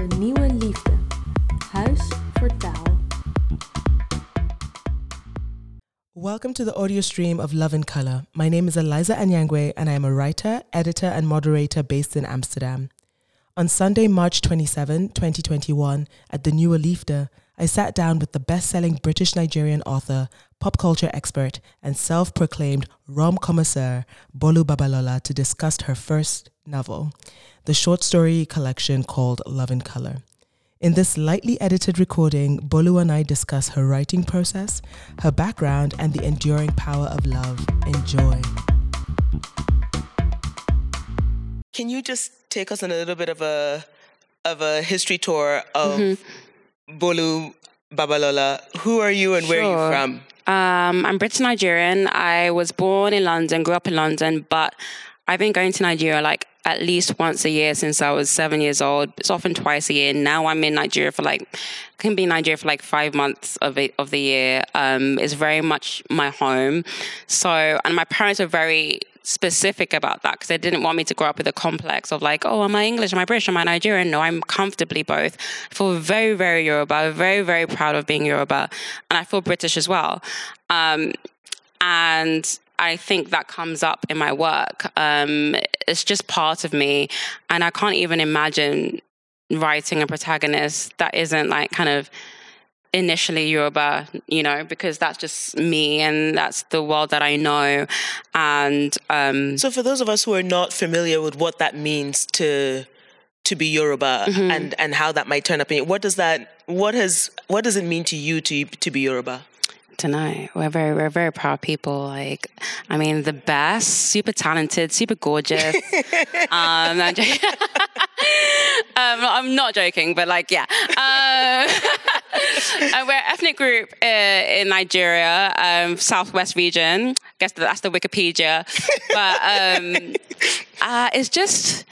De Nieuwe Liefde. Huis voor taal. Welcome to the audio stream of Love in Color. My name is Eliza Anyangwe, and I am a writer, editor, and moderator based in Amsterdam. On Sunday, March 27, 2021, at the Nieuwe Liefde, I sat down with the best selling British Nigerian author, pop culture expert, and self proclaimed rom connoisseur, Bolu Babalola, to discuss her first novel, the short story collection called Love in Color. In this lightly edited recording, Bolu and I discuss her writing process, her background, and the enduring power of love. Enjoy. Can you just take us on a little bit of a of a history tour of mm-hmm. Bolu Babalola? Who are you and sure. where are you from? Um, I'm British Nigerian. I was born in London, grew up in London, but I've been going to Nigeria like at least once a year since I was seven years old. It's often twice a year. Now I'm in Nigeria for like, can be in Nigeria for like five months of it, of the year. Um, it's very much my home. So, and my parents are very specific about that because they didn't want me to grow up with a complex of like, oh, am I English? Am I British? Am I Nigerian? No, I'm comfortably both. I feel very, very Yoruba, very, very proud of being Yoruba. And I feel British as well. Um, and I think that comes up in my work. Um, it's just part of me. And I can't even imagine writing a protagonist that isn't like kind of initially Yoruba, you know, because that's just me and that's the world that I know. And um, so, for those of us who are not familiar with what that means to to be Yoruba mm-hmm. and and how that might turn up in what does that what has what does it mean to you to to be Yoruba? tonight. We're very, we're very proud people. Like, I mean, the best, super talented, super gorgeous. um, I'm, um, I'm not joking, but like, yeah. Uh, we're an ethnic group uh, in Nigeria, um, Southwest region. I guess that's the Wikipedia. But um, uh, it's just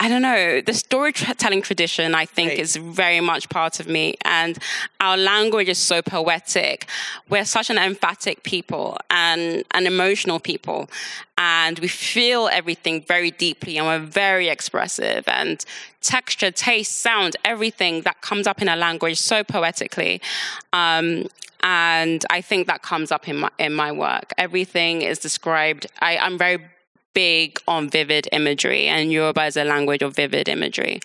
I don't know, the storytelling tradition, I think, right. is very much part of me. And our language is so poetic. We're such an emphatic people and an emotional people. And we feel everything very deeply and we're very expressive. And texture, taste, sound, everything that comes up in our language so poetically. Um, and I think that comes up in my, in my work. Everything is described. I, I'm very big on vivid imagery, and Yoruba is a language of vivid imagery.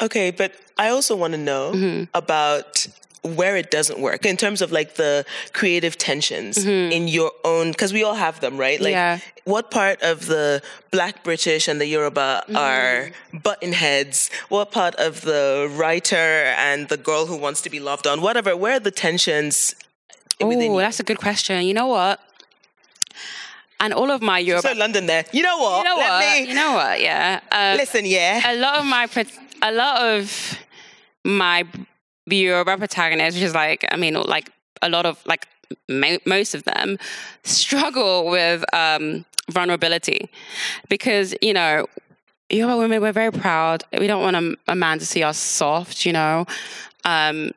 Okay, but I also want to know mm-hmm. about where it doesn't work in terms of like the creative tensions mm-hmm. in your own because we all have them right like yeah. what part of the black british and the yoruba mm-hmm. are button heads what part of the writer and the girl who wants to be loved on whatever where are the tensions oh that's a good question you know what and all of my Yoruba. So London there. You know what? You know Let what? Me... You know what? Yeah. Um, Listen, yeah. A lot of my a lot of my Yoruba protagonists, which is like, I mean, like a lot of like most of them struggle with um, vulnerability because you know Yoruba women we're very proud. We don't want a, a man to see us soft, you know. Um,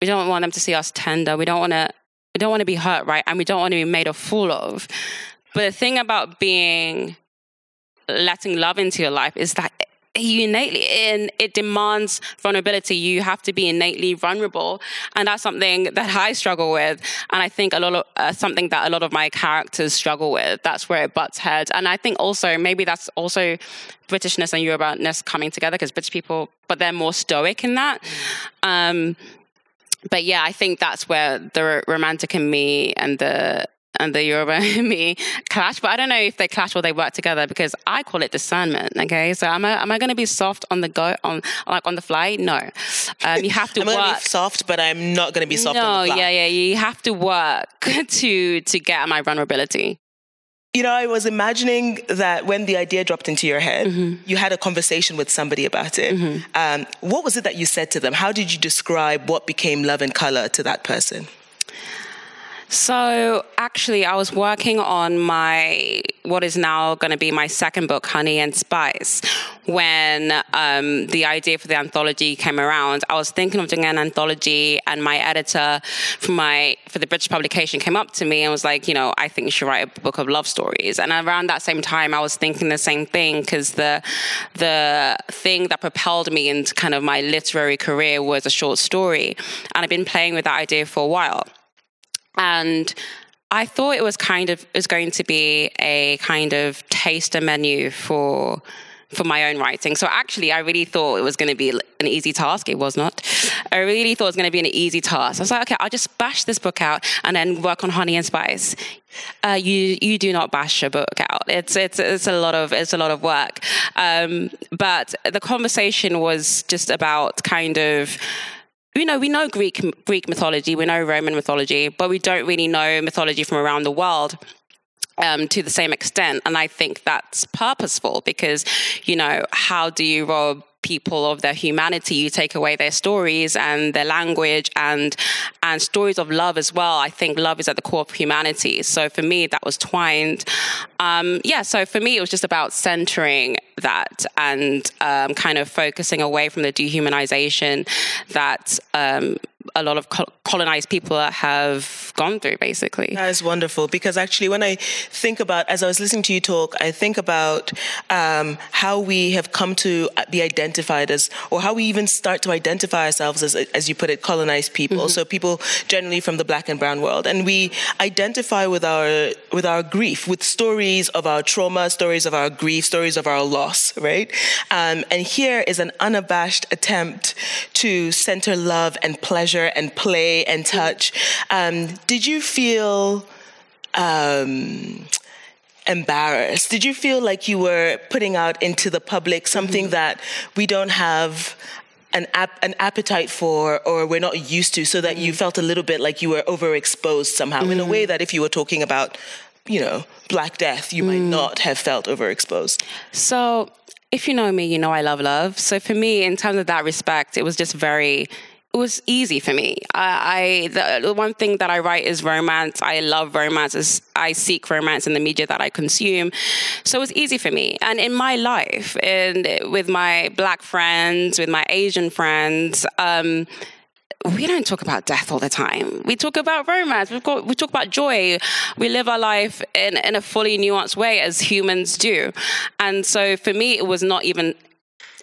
we don't want them to see us tender. We don't want to we don't want to be hurt, right? And we don't want to be made a fool of. But the thing about being letting love into your life is that you innately in it demands vulnerability. You have to be innately vulnerable and that's something that i struggle with. And i think a lot of uh, something that a lot of my characters struggle with. That's where it butts heads. And i think also maybe that's also britishness and yorubaness coming together because british people but they're more stoic in that. Um, but yeah, I think that's where the romantic in me and the and the Yoruba in me clash. But I don't know if they clash or they work together because I call it discernment. Okay, so am I am I going to be soft on the go on like on the fly? No, um, you have to I'm work. Be soft, but I'm not going to be soft. No, yeah, yeah, you have to work to to get my vulnerability. You know, I was imagining that when the idea dropped into your head, mm-hmm. you had a conversation with somebody about it. Mm-hmm. Um, what was it that you said to them? How did you describe what became Love in Color to that person? So actually, I was working on my what is now going to be my second book, Honey and Spice. When um, the idea for the anthology came around, I was thinking of doing an anthology, and my editor for my for the British publication came up to me and was like, you know, I think you should write a book of love stories. And around that same time, I was thinking the same thing because the the thing that propelled me into kind of my literary career was a short story, and I've been playing with that idea for a while and I thought it was kind of was going to be a kind of taster menu for for my own writing. So actually, I really thought it was going to be an easy task. It was not. I really thought it was going to be an easy task. I was like, okay, I'll just bash this book out and then work on Honey and Spice. Uh, you you do not bash a book out. It's it's it's a lot of it's a lot of work. Um, but the conversation was just about kind of you know, we know Greek Greek mythology, we know Roman mythology, but we don't really know mythology from around the world. Um, to the same extent. And I think that's purposeful because, you know, how do you rob people of their humanity. You take away their stories and their language and and stories of love as well. I think love is at the core of humanity. So for me, that was twined. Um, yeah. So for me, it was just about centering that and um, kind of focusing away from the dehumanization that um, a lot of colonized people have gone through, basically. That is wonderful because actually, when I think about, as I was listening to you talk, I think about um, how we have come to be identified as, or how we even start to identify ourselves as, as you put it, colonized people. Mm-hmm. So people generally from the black and brown world, and we identify with our with our grief, with stories of our trauma, stories of our grief, stories of our loss, right? Um, and here is an unabashed attempt to center love and pleasure and play and touch. Um, did you feel um, embarrassed? Did you feel like you were putting out into the public something mm-hmm. that we don't have? An, ap- an appetite for or we're not used to so that you mm-hmm. felt a little bit like you were overexposed somehow mm. in a way mm-hmm. that if you were talking about you know black death you mm. might not have felt overexposed so if you know me you know i love love so for me in terms of that respect it was just very it was easy for me. I, I the, the, one thing that I write is romance. I love romance. I seek romance in the media that I consume, so it was easy for me. And in my life, and with my black friends, with my Asian friends. Um, we don't talk about death all the time. We talk about romance. we we talk about joy. We live our life in, in a fully nuanced way as humans do. And so for me, it was not even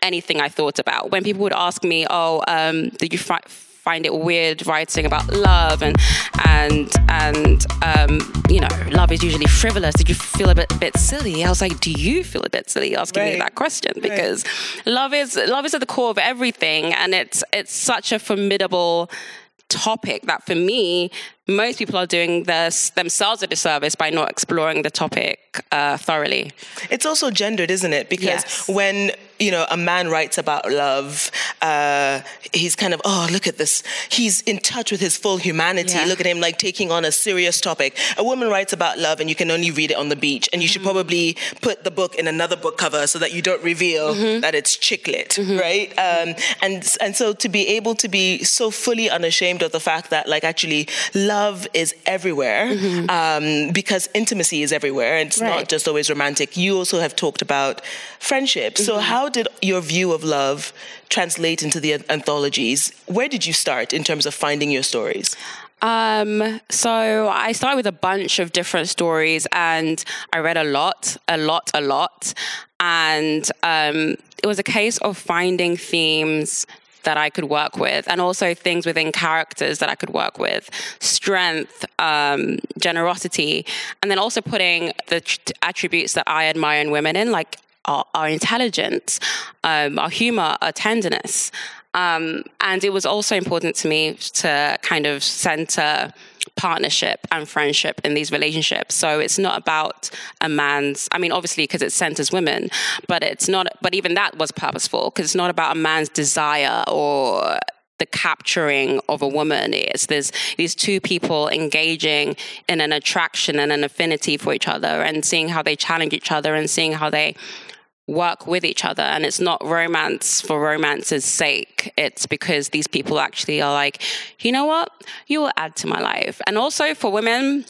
anything I thought about. When people would ask me, "Oh, um, did you fi- find it weird writing about love and and and um, you know, love is usually frivolous. Did you feel a bit bit silly?" I was like, "Do you feel a bit silly asking right. me that question?" Because right. love is love is at the core of everything, and it's it's such a formidable topic that for me most people are doing this themselves a disservice by not exploring the topic uh, thoroughly it's also gendered isn't it because yes. when you know, a man writes about love, uh, he's kind of, oh, look at this. He's in touch with his full humanity. Yeah. Look at him like taking on a serious topic. A woman writes about love and you can only read it on the beach. And you mm-hmm. should probably put the book in another book cover so that you don't reveal mm-hmm. that it's chick lit, mm-hmm. right? Um, and, and so to be able to be so fully unashamed of the fact that like actually love is everywhere mm-hmm. um, because intimacy is everywhere. And it's right. not just always romantic. You also have talked about friendship. So mm-hmm. how did your view of love translate into the anthologies? Where did you start in terms of finding your stories? Um, so I started with a bunch of different stories and I read a lot, a lot, a lot. And um, it was a case of finding themes that I could work with, and also things within characters that I could work with strength, um, generosity, and then also putting the attributes that I admire in women in, like our, our intelligence, um, our humor, our tenderness. Um, and it was also important to me to kind of center partnership and friendship in these relationships. So it's not about a man's, I mean, obviously, because it centers women, but it's not, but even that was purposeful because it's not about a man's desire or the capturing of a woman It's There's these two people engaging in an attraction and an affinity for each other and seeing how they challenge each other and seeing how they work with each other and it's not romance for romance's sake. It's because these people actually are like you know what? You will add to my life. And also for women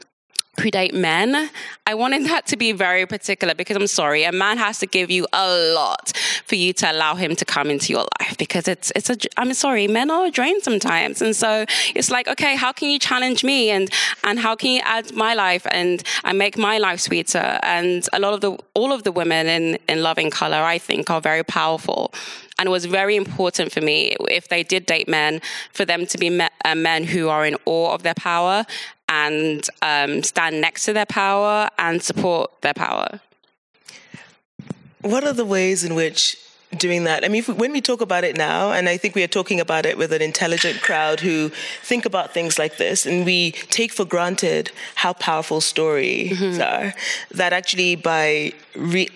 who date men, I wanted that to be very particular because I'm sorry, a man has to give you a lot for you to allow him to come into your life because it's it's a I'm sorry, men are a drain sometimes. And so it's like, okay, how can you challenge me and and how can you add my life and and make my life sweeter? And a lot of the all of the women in in Love in Color, I think, are very powerful and it was very important for me if they did date men for them to be uh, men who are in awe of their power and um, stand next to their power and support their power. What are the ways in which doing that? I mean, when we talk about it now, and I think we are talking about it with an intelligent crowd who think about things like this, and we take for granted how powerful stories mm-hmm. are, that actually by re-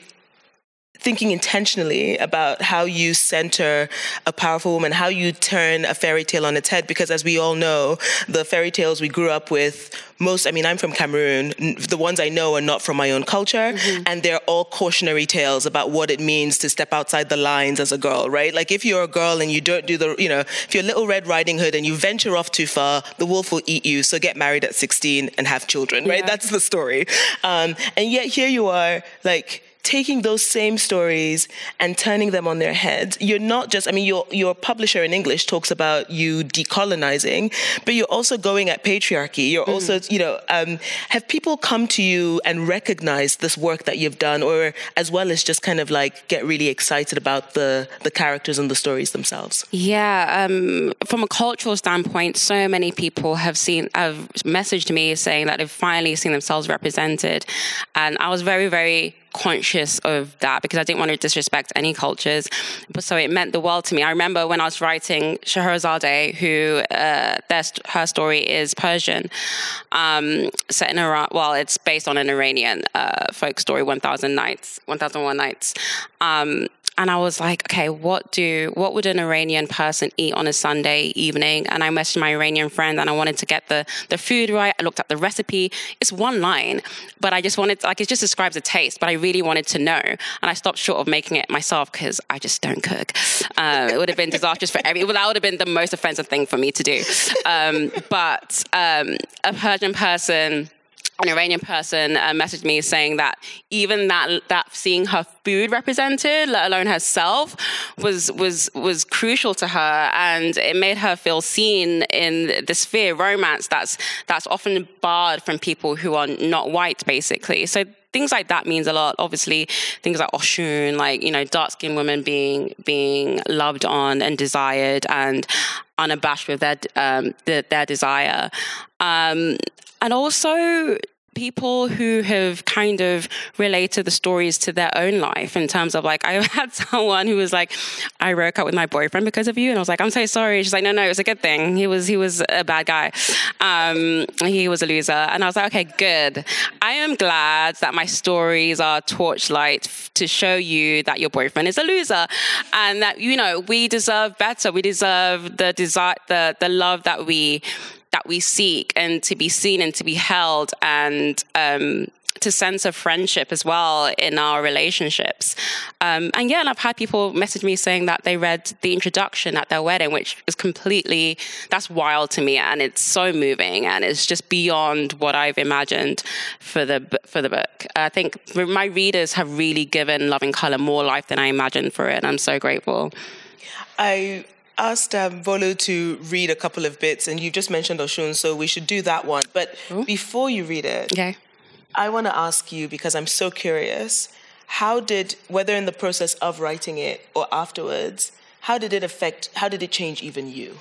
thinking intentionally about how you center a powerful woman, how you turn a fairy tale on its head. Because as we all know, the fairy tales we grew up with, most, I mean, I'm from Cameroon, the ones I know are not from my own culture, mm-hmm. and they're all cautionary tales about what it means to step outside the lines as a girl, right? Like if you're a girl and you don't do the, you know, if you're Little Red Riding Hood and you venture off too far, the wolf will eat you. So get married at 16 and have children, right? Yeah. That's the story. Um, and yet here you are, like, taking those same stories and turning them on their heads. You're not just, I mean, your, your publisher in English talks about you decolonizing, but you're also going at patriarchy. You're mm. also, you know, um, have people come to you and recognize this work that you've done, or as well as just kind of like get really excited about the, the characters and the stories themselves? Yeah. Um, from a cultural standpoint, so many people have seen, have messaged me saying that they've finally seen themselves represented. And I was very, very conscious of that because I didn't want to disrespect any cultures. But so it meant the world to me. I remember when I was writing Shahrazadeh, who uh, her story is Persian, um, set in Iran. Well, it's based on an Iranian uh, folk story, One Thousand Nights, One Thousand One Nights. Um, and I was like, okay, what do what would an Iranian person eat on a Sunday evening? And I messaged my Iranian friend, and I wanted to get the the food right. I looked at the recipe. It's one line, but I just wanted like it just describes a taste, but I really wanted to know, and I stopped short of making it myself because I just don't cook. Uh, it would have been disastrous for every. Well, that would have been the most offensive thing for me to do. Um, but um, a Persian person an Iranian person uh, messaged me saying that even that that seeing her food represented, let alone herself, was was was crucial to her, and it made her feel seen in the sphere romance that's that's often barred from people who are not white, basically. So things like that means a lot. Obviously, things like Oshun, like you know, dark skinned women being being loved on and desired and unabashed with their um, their, their desire. Um, and also people who have kind of related the stories to their own life in terms of like I've had someone who was like, I broke up with my boyfriend because of you, and I was like, I'm so sorry. She's like, No, no, it was a good thing. He was he was a bad guy. Um, he was a loser, and I was like, Okay, good. I am glad that my stories are torchlight to show you that your boyfriend is a loser, and that you know we deserve better. We deserve the desire, the the love that we that we seek and to be seen and to be held and um, to sense of friendship as well in our relationships. Um, and yeah, and I've had people message me saying that they read the introduction at their wedding, which is completely, that's wild to me. And it's so moving and it's just beyond what I've imagined for the, for the book. I think my readers have really given Love in Color more life than I imagined for it. And I'm so grateful. I asked um, Bolu to read a couple of bits, and you just mentioned Oshun, so we should do that one. But Ooh. before you read it, okay. I want to ask you because I'm so curious. How did, whether in the process of writing it or afterwards, how did it affect? How did it change even you?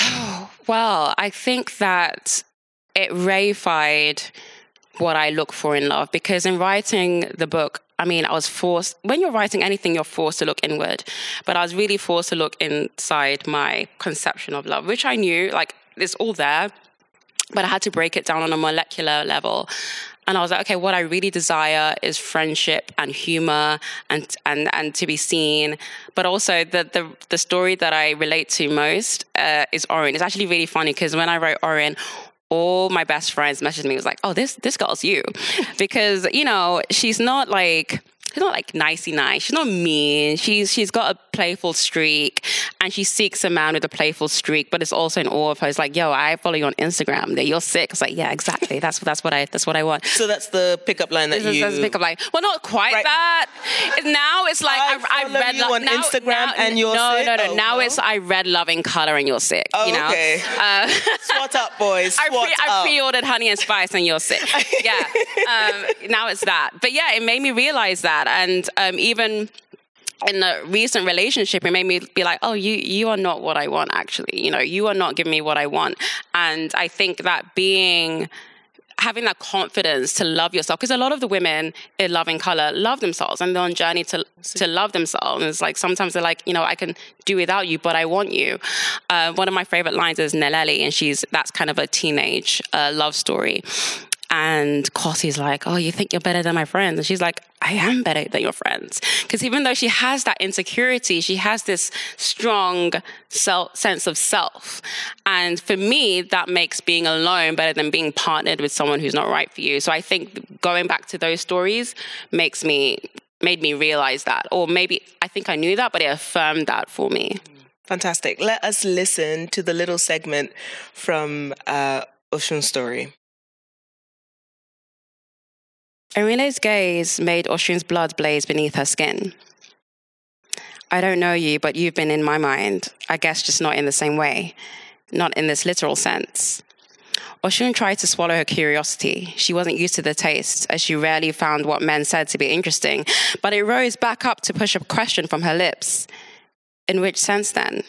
well, I think that it reified what I look for in love because in writing the book, I mean, I was forced, when you're writing anything, you're forced to look inward. But I was really forced to look inside my conception of love, which I knew, like, it's all there. But I had to break it down on a molecular level. And I was like, okay, what I really desire is friendship and humor and and and to be seen. But also the the, the story that I relate to most uh, is Orin. It's actually really funny because when I wrote Orin, all my best friends messaged me was like, "Oh, this this girl's you," because you know she's not like she's not like nicey nice. She's not mean. She's she's got a playful streak, and she seeks a man with a playful streak. But it's also in awe of her. It's like, yo, I follow you on Instagram. That you're sick. It's like, yeah, exactly. That's that's what I that's what I want. So that's the pickup line that you. this is pickup line. Well, not quite Right. that. Now it's like I I, I, read you lo- on now, Instagram now- and you're no, sick? no, no. Oh, now no? it's I read Love in Color and you're sick. Oh, you know. okay. Uh, Swat up, boys. I, Swat pre- I pre-ordered Honey and Spice, and you're sick. Yeah. Um, now it's that. But yeah, it made me realize that, and um, even in a recent relationship, it made me be like, oh, you you are not what I want. Actually, you know, you are not giving me what I want. And I think that being having that confidence to love yourself because a lot of the women in Love in Color love themselves and they're on journey to to love themselves and it's like sometimes they're like you know i can do without you but i want you uh, one of my favorite lines is Naleli and she's that's kind of a teenage uh, love story and Kossi's like, Oh, you think you're better than my friends? And she's like, I am better than your friends. Because even though she has that insecurity, she has this strong self, sense of self. And for me, that makes being alone better than being partnered with someone who's not right for you. So I think going back to those stories makes me, made me realize that. Or maybe I think I knew that, but it affirmed that for me. Fantastic. Let us listen to the little segment from uh, Oshun's story. Erinle's gaze made Oshun's blood blaze beneath her skin. I don't know you, but you've been in my mind. I guess just not in the same way, not in this literal sense. Oshun tried to swallow her curiosity. She wasn't used to the taste, as she rarely found what men said to be interesting, but it rose back up to push a question from her lips. In which sense then?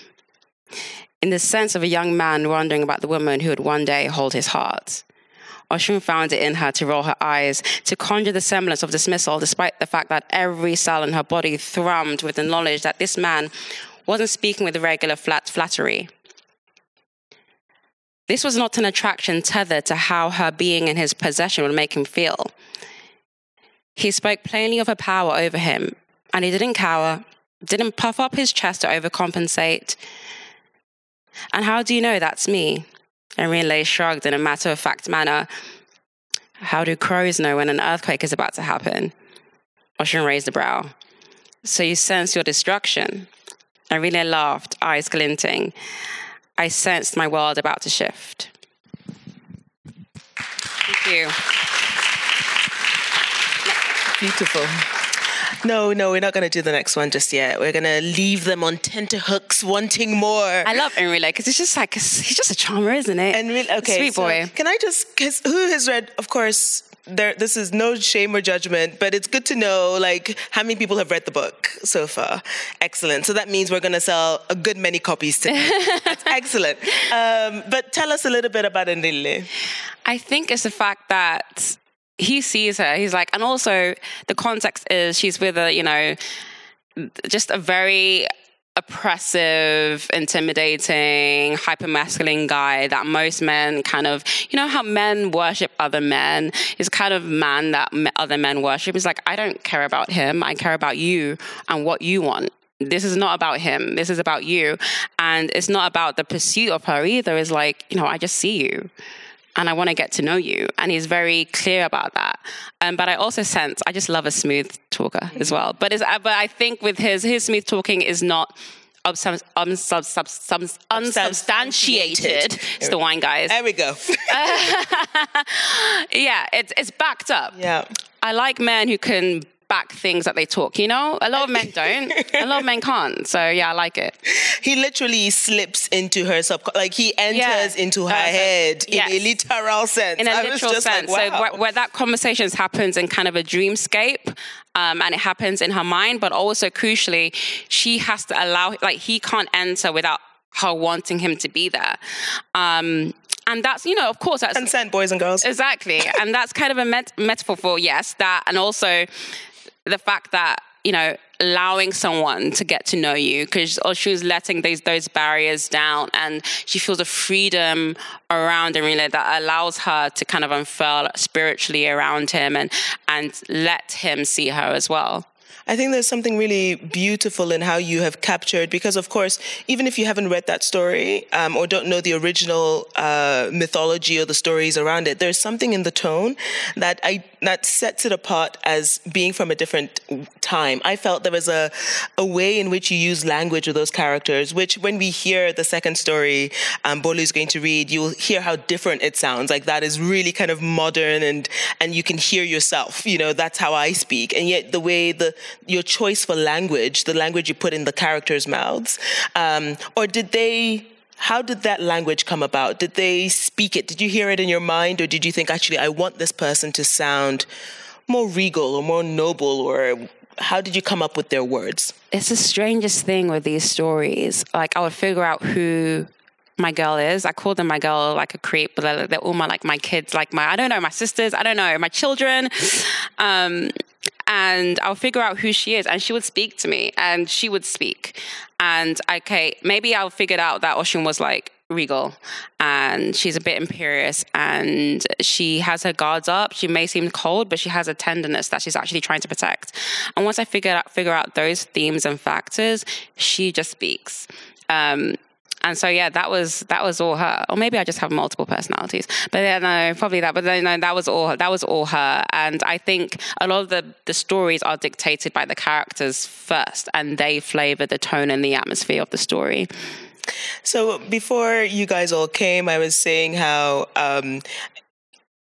In the sense of a young man wondering about the woman who would one day hold his heart. Oshun found it in her to roll her eyes, to conjure the semblance of dismissal, despite the fact that every cell in her body thrummed with the knowledge that this man wasn't speaking with regular flat flattery. This was not an attraction tethered to how her being in his possession would make him feel. He spoke plainly of her power over him, and he didn't cower, didn't puff up his chest to overcompensate. And how do you know that's me? Erinle shrugged in a matter of fact manner. How do crows know when an earthquake is about to happen? Oshun raised a brow. So you sense your destruction? Erinle laughed, eyes glinting. I sensed my world about to shift. Thank you. Beautiful. No, no, we're not going to do the next one just yet. We're going to leave them on tenterhooks wanting more. I love Erinle because it's just like, he's just a charmer, isn't it? And okay, Sweet so boy. can I just? Cause who has read? Of course, there. This is no shame or judgment, but it's good to know like how many people have read the book so far. Excellent. So that means we're going to sell a good many copies today. That's excellent. Um, but tell us a little bit about Erinle. I think it's the fact that he sees her. He's like, and also the context is she's with a, you know, just a very oppressive, intimidating, hypermasculine guy that most men kind of, you know, how men worship other men is kind of man that other men worship. It's like, I don't care about him. I care about you and what you want. This is not about him. This is about you. And it's not about the pursuit of her either. It's like, you know, I just see you and I want to get to know you. And he's very clear about that. Um, but I also sense I just love a smooth talker as well. But uh, but I think with his his smooth talking is not. Unsub, unsub, sub, sub, unsubstantiated. It's the wine, guys. There we go. Yeah, it's it's backed up. yeah. I like men who can back things that they talk. You know, a lot of men don't. a lot of men can't. So yeah, I like it. He literally slips into her sub, like he enters Yeah. into her Uh, head yes. in a literal sense. in a I literal just sense. Like, So wow. where, where that conversation happens in kind of a dreamscape, um, and it happens in her mind, but also crucially, she has to allow like he can't enter without her wanting him to be there. Um, and that's you know, of course, that's consent, boys and girls. exactly, and that's kind of a met- metaphor for yes, that, and also the fact that you know allowing someone to get to know you because she was letting those those barriers down and she feels a freedom around Erinle that allows her to kind of unfurl spiritually around him and and let him see her as well I think there's something really beautiful in how you have captured, because of course, even if you haven't read that story um, or don't know the original uh, mythology or the stories around it, there's something in the tone that I that sets it apart as being from a different time. I felt there was a a way in which you use language with those characters, which when we hear the second story, um, Bolu is going to read, you'll hear how different it sounds. Like that is really kind of modern, and and you can hear yourself. You know, that's how I speak, and yet the way the your choice for language, the language you put in the characters' mouths, um, or did they? How did that language come about? Did they speak it? Did you hear it in your mind, or did you think actually I want this person to sound more regal or more noble, or how did you come up with their words? It's the strangest thing with these stories. Like I would figure out who my girl is. I call them my girl like a creep, but they're, they're, all my like my kids, like my I don't know my sisters, I don't know my children. Um, and I'll figure out who she is. And she would speak to me and she would speak. And okay, maybe I'll figure out that Oshun was like regal and she's a bit imperious and she has her guards up. She may seem cold, but she has a tenderness that she's actually trying to protect. And once I figure out figure out those themes and factors, she just speaks. Um, and so yeah, that was that was all her. Or maybe I just have multiple personalities. But yeah, no, probably that. But no, that was all that was all her. And I think a lot of the the stories are dictated by the characters first, and they flavor the tone and the atmosphere of the story. So before you guys all came, I was saying how um,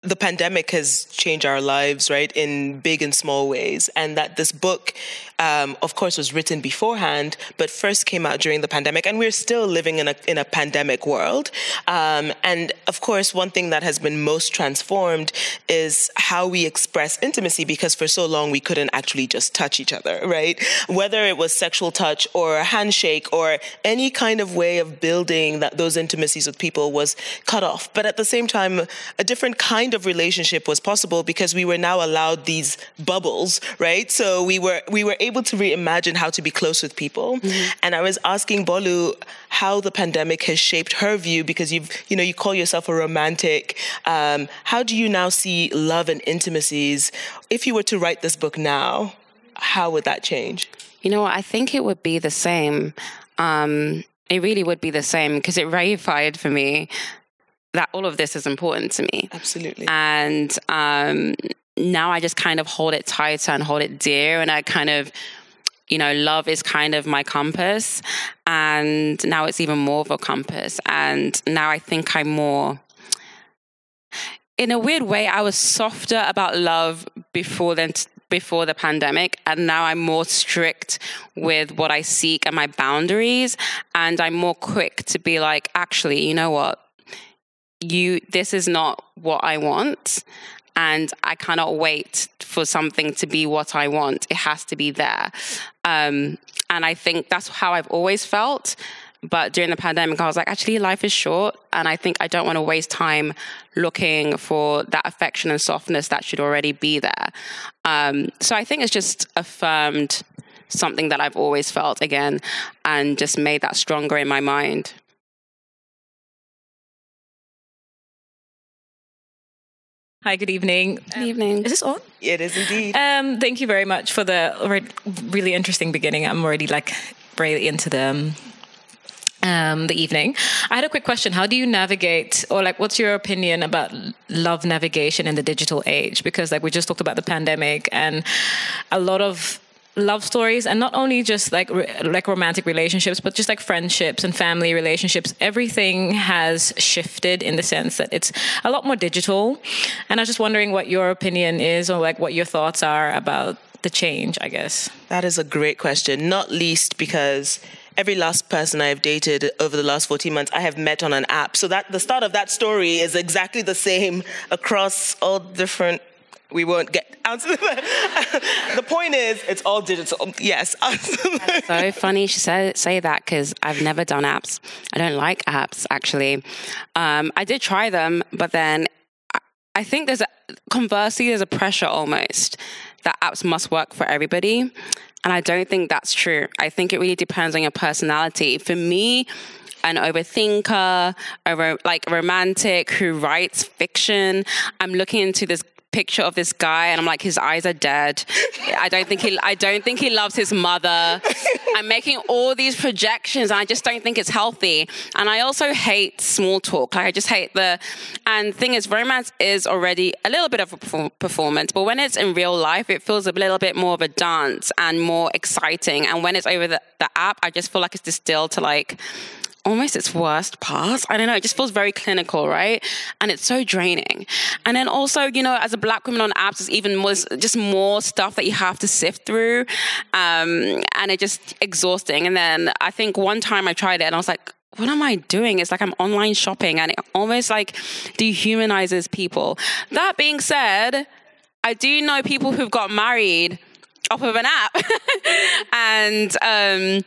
the pandemic has changed our lives, right, in big and small ways, and that this book, um, of course, was written beforehand, but first came out during the pandemic, and we're still living in a in a pandemic world. Um, and of course, one thing that has been most transformed is how we express intimacy, because for so long we couldn't actually just touch each other, right? Whether it was sexual touch or a handshake or any kind of way of building that those intimacies with people was cut off. But at the same time, a different kind of relationship was possible because we were now allowed these bubbles, right? So we were we were able to reimagine how to be close with people. Mm-hmm. And I was asking Bolu how the pandemic has shaped her view because you've you know you call yourself a romantic. Um, how do you now see love and intimacies? If you were to write this book now, how would that change? You know, I think it would be the same. Um, it really would be the same because it reified for me that all of this is important to me. Absolutely. And um, now I just kind of hold it tighter and hold it dear. And I kind of, you know, love is kind of my compass. And now it's even more of a compass. And now I think I'm more. In a weird way, I was softer about love before then, before the pandemic and now I'm more strict with what I seek and my boundaries and I'm more quick to be like actually you know what you this is not what I want and I cannot wait for something to be what I want. It has to be there. Um, and I think that's how I've always felt. But during the pandemic, I was like, actually, life is short. And I think I don't want to waste time looking for that affection and softness that should already be there. Um, so I think it's just affirmed something that I've always felt again and just made that stronger in my mind. Hi, good evening. Good evening. Is this on? It is indeed. Um, thank you very much for the really interesting beginning. I'm already like really into the um, the evening. I had a quick question. How do you navigate, or like, what's your opinion about love navigation in the digital age? Because like we just talked about the pandemic, and a lot of love stories and not only just like like romantic relationships but just like friendships and family relationships. Everything has shifted in the sense that it's a lot more digital. And i was just wondering what your opinion is or like what your thoughts are about the change i guess. That is a great question. Not least because every last person I've dated over the last 14 months, I have met on an app. So that the start of that story is exactly the same across all different we won't get out of the point is it's all digital. Yes. So funny she said say that because i've never done apps. I don't like apps actually. Um, i did try them but then i think there's a conversely there's a pressure almost that apps must work for everybody and i don't think that's true. I think it really depends on your personality. For me an overthinker, a ro- like romantic who writes fiction. I'm looking into this picture of this guy and I'm like his eyes are dead. I don't think he I don't think he loves his mother. I'm making all these projections and I just don't think it's healthy. And I also hate small talk. Like I just hate the and thing is romance is already a little bit of a performance, but when it's in real life it feels a little bit more of a dance and more exciting. And when it's over the, the app, I just feel like it's distilled to like almost its worst parts. I don't know. It just feels very clinical, right? And it's so draining. And then also, you know, as a black woman on apps, there's even more, just more stuff that you have to sift through. Um, and it's just exhausting. And then I think one time I tried it and I was like, what am I doing? It's like I'm online shopping and it almost like dehumanizes people. That being said, I do know people who've got married off of an app. and um,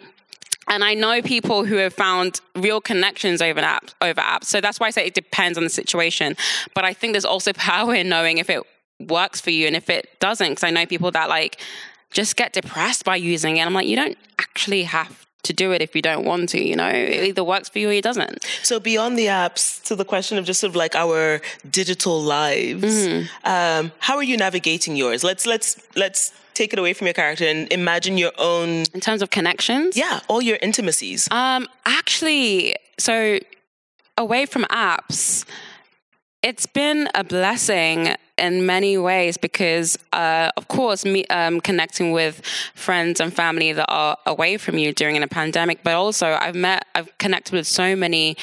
and I know people who have found real connections over apps, over apps. So that's why I say it depends on the situation. But I think there's also power in knowing if it works for you and if it doesn't. Because I know people that like just get depressed by using it. I'm like, you don't actually have to do it if you don't want to, you know? It either works for you or it doesn't. So beyond the apps, to the question of just sort of like our digital lives, mm-hmm. um, how are you navigating yours? Let's let's let's take it away from your character and imagine your own in terms of connections? Yeah all your intimacies. Um actually so away from apps it's been a blessing in many ways because, uh, of course, me um, connecting with friends and family that are away from you during a pandemic, but also I've met, I've connected with so many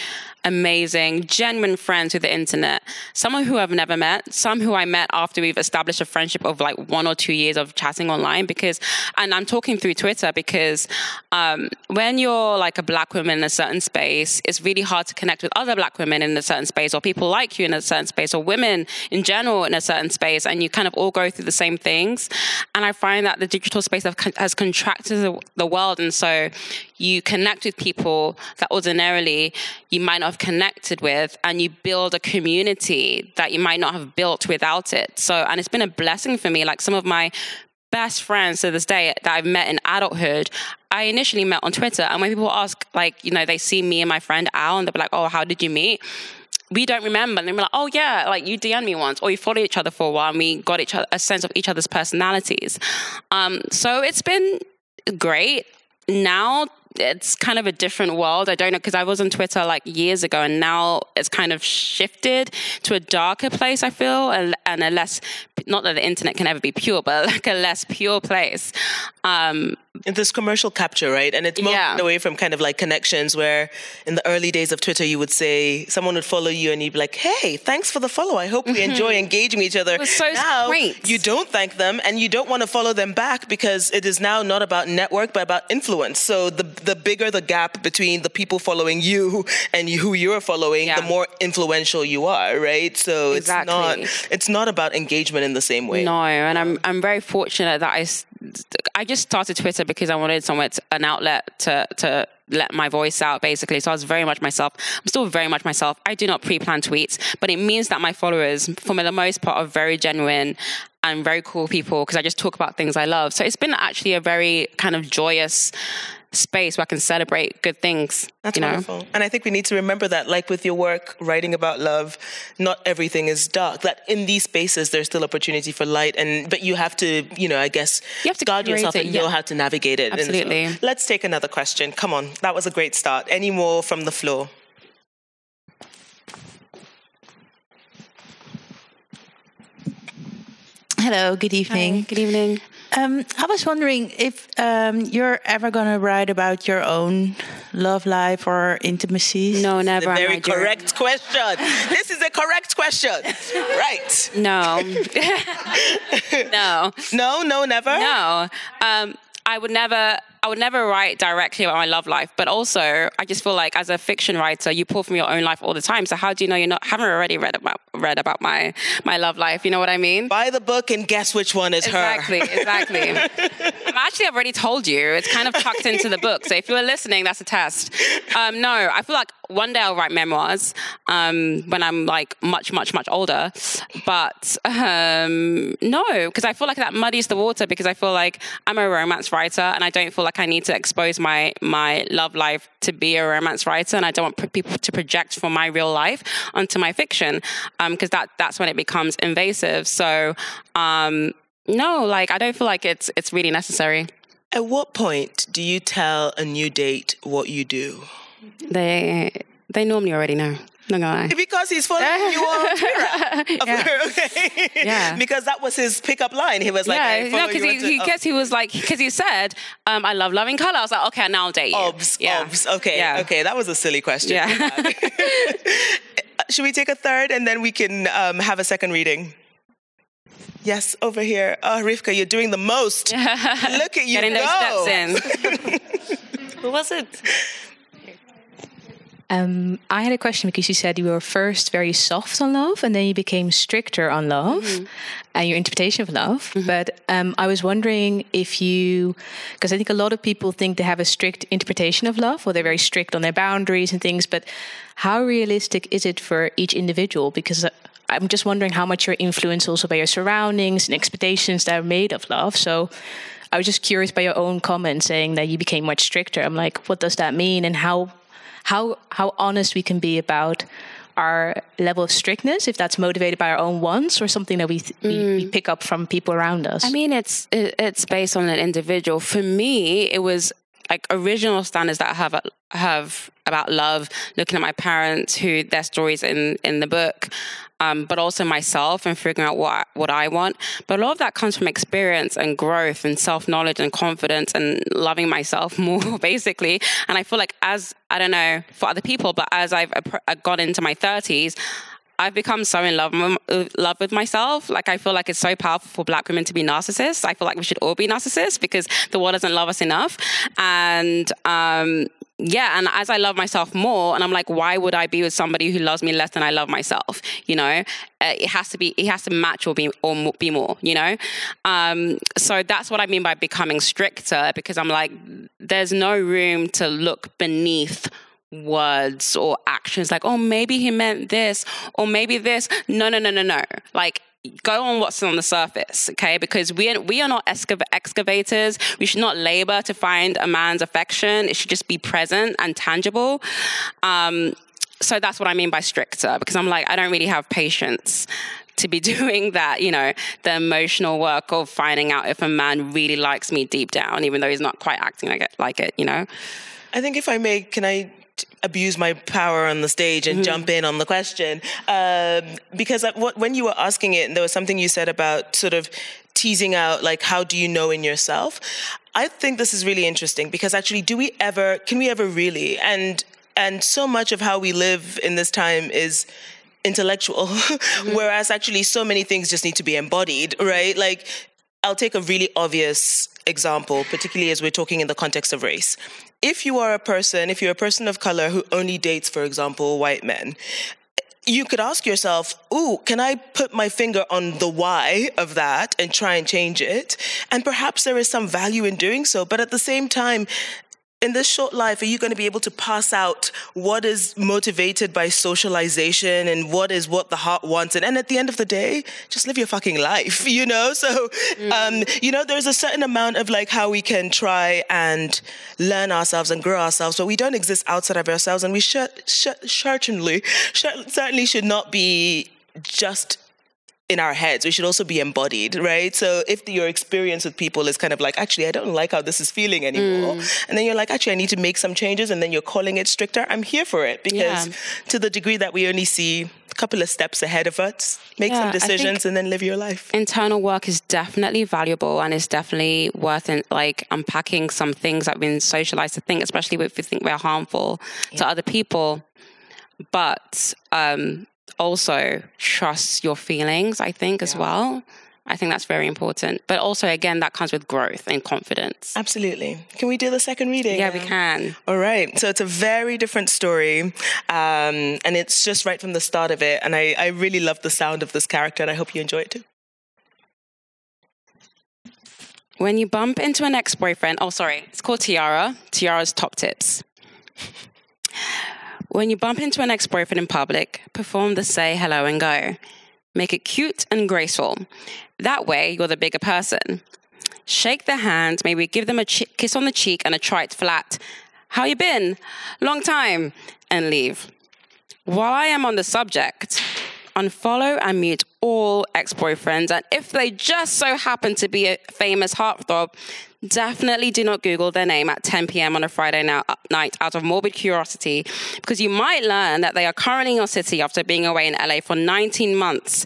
amazing, genuine friends through the internet. Some who I've never met, some who I met after we've established a friendship of like one or two years of chatting online. Because, and I'm talking through Twitter because um, when you're like a black woman in a certain space, it's really hard to connect with other black women in a certain space, or people like you in a certain space, or women in general in a certain space, and you kind of all go through the same things. And I find that the digital space has contracted the world, and so you connect with people that ordinarily you might not have connected with and you build a community that you might not have built without it. So, and it's been a blessing for me. Like some of my best friends to this day that I've met in adulthood, I initially met on Twitter. And when people ask, like, you know, they see me and my friend Al and they'll be like, oh, how did you meet? we don't remember. And they're like, oh yeah, like you DM'd me once, or we followed each other for a while, and we got each other a sense of each other's personalities. Um, so it's been great. Now it's kind of a different world. I don't know because I was on Twitter like years ago, and now it's kind of shifted to a darker place. I feel, and, and a less not that the internet can ever be pure, but like a less pure place. Um, this commercial capture, right? And it's moving yeah. away from kind of like connections where in the early days of Twitter, you would say someone would follow you and you'd be like, hey, thanks for the follow. I hope we mm-hmm. enjoy engaging with each other. It was so now, quaint. You don't thank them and you don't want to follow them back because it is now not about network, but about influence. So the, the bigger the gap between the people following you and you, who you're following, yeah. the more influential you are, right? So exactly. it's not it's not about engagement in the same way. No, and I'm I'm very fortunate that I I just started Twitter because I wanted somewhere to, an outlet to to let my voice out basically. So I was very much myself. I'm still very much myself. I do not pre-plan tweets, but it means that my followers, for the most part, are very genuine and very cool people because I just talk about things I love. So it's been actually a very kind of joyous space where I can celebrate good things. That's you know? wonderful. And I think we need to remember that, like with your work, writing about love, not everything is dark. That in these spaces, there's still opportunity for light. And but you have to, you know, I guess, you have to guard yourself it, and yeah. know how to navigate it. Absolutely. So, let's take another question. Come on, that was a great start. Any more from the floor? Hello, good evening. Hi, good evening. Um, I was wondering if um, you're ever going to write about your own love life or intimacies. No, never. A very correct question. this is a correct question. Right. No. no. No, no, never. No. Um, I would never I would never write directly about my love life, but also I just feel like as a fiction writer, you pull from your own life all the time. So how do you know you're not haven't already read about read about my my love life? You know what I mean? Buy the book and guess which one is exactly, her. Exactly, exactly. actually I've already told you. It's kind of tucked into the book. So if you were listening, that's a test. Um, no, I feel like one day I'll write memoirs um, when I'm like much, much, much older. But um, no, because I feel like that muddies the water because I feel like I'm a romance writer and I don't feel like like I need to expose my my love life to be a romance writer, and I don't want people to project from my real life onto my fiction, because um, that that's when it becomes invasive. So, um, no, like I don't feel like it's it's really necessary. At what point do you tell a new date what you do? They they normally already know. Not gonna lie. Because he's following you on Twitter. Yeah. okay. Yeah. Because that was his pickup line. He was like, I yeah, no, because he, he guess he was like, because he said, um, "I love loving color." I was like, "Okay, now I'll date you." Obs, yeah. obs. Okay, Yeah. okay. That was a silly question. Yeah. Should we take a third and then we can um, have a second reading? Yes, over here. Oh, Rivka, you're doing the most. Look at you Getting go. those steps in. Who was it? Um, I had a question because you said you were first very soft on love and then you became stricter on love Mm-hmm. and your interpretation of love. But um, I was wondering if you, because I think a lot of people think they have a strict interpretation of love or they're very strict on their boundaries and things, but how realistic is it for each individual? Because uh, I'm just wondering how much you're influenced also by your surroundings and expectations that are made of love. So I was just curious by your own comment saying that you became much stricter. I'm like, what does that mean, and how how how honest we can be about our level of strictness, if that's motivated by our own wants or something that we th- we, we mm. pick up from people around us. I mean, it's it's based on an individual. For me, it was like original standards that I have have about love. Looking at my parents, who their stories in in the book, um, but also myself and figuring out what what I want. But a lot of that comes from experience and growth and self knowledge and confidence and loving myself more, basically. And I feel like as I don't know for other people, but as I've appro- got into my thirties. I've become so in love, love with myself. Like I feel like it's so powerful for black women to be narcissists. I feel like we should all be narcissists because the world doesn't love us enough. And um, yeah, and as I love myself more, and I'm like, why would I be with somebody who loves me less than I love myself? You know, uh, it has to be, it has to match or be or be more. You know, um, so that's what I mean by becoming stricter because I'm like, there's no room to look beneath words or actions like oh maybe he meant this or maybe this no no no no no like go on what's on the surface okay? Because we are, we are not excav- excavators. We should not labor to find a man's affection. It should just be present and tangible. Um, so that's what i mean by stricter because i'm like i don't really have patience to be doing that, you know, the emotional work of finding out if a man really likes me deep down, even though he's not quite acting like it, like it you know. I think if I may, can I abuse my power on the stage and jump in on the question? Um, because when you were asking it, there was something you said about sort of teasing out, like, how do you know in yourself? I think this is really interesting because actually, do we ever, can we ever really? And and so much of how we live in this time is intellectual, whereas actually so many things just need to be embodied, right? Like, I'll take a really obvious example, particularly as we're talking in the context of race. If you are a person, if you're a person of color who only dates, for example, white men, you could ask yourself, ooh, can I put my finger on the why of that and try and change it? And perhaps there is some value in doing so. But at the same time, in this short life, are you going to be able to pass out what is motivated by socialization and what is what the heart wants? And, and at the end of the day, just live your fucking life, you know? So, um, you know, there's a certain amount of like how we can try and learn ourselves and grow ourselves, but we don't exist outside of ourselves. And we should, should certainly, should, certainly should not be just in our heads. We should also be embodied, right? So if your experience with people is kind of like, actually, I don't like how this is feeling anymore, and then you're like, actually, I need to make some changes, and then you're calling it stricter, I'm here for it because Yeah. to the degree that we only see a couple of steps ahead of us, make Yeah, some decisions and then live your life. internal work is definitely valuable and is definitely worth in, like unpacking some things that we've been socialized to think, especially if we think we're harmful to other people. But um, also trust your feelings, I think, as well. I think that's very important. But also, again, that comes with growth and confidence. Absolutely. Can we do the second reading? Yeah, we can. All right. So it's a very different story. Um, and it's just right from the start of it. And I, I really love the sound of this character, and I hope you enjoy it too. When you bump into an ex boyfriend, oh, sorry, it's called Tiara. Tiara's top tips. When you bump into an ex boyfriend in public, perform the say hello and go. Make it cute and graceful. That way, you're the bigger person. shake their hand, maybe give them a ch- kiss on the cheek and a trite flat, how you been? Long time, and leave. While I am on the subject, unfollow and mute all ex-boyfriends, and if they just so happen to be a famous heartthrob, definitely do not Google their name at 10 p.m. on a Friday night out of morbid curiosity, because you might learn that they are currently in your city after being away in LA for 19 months.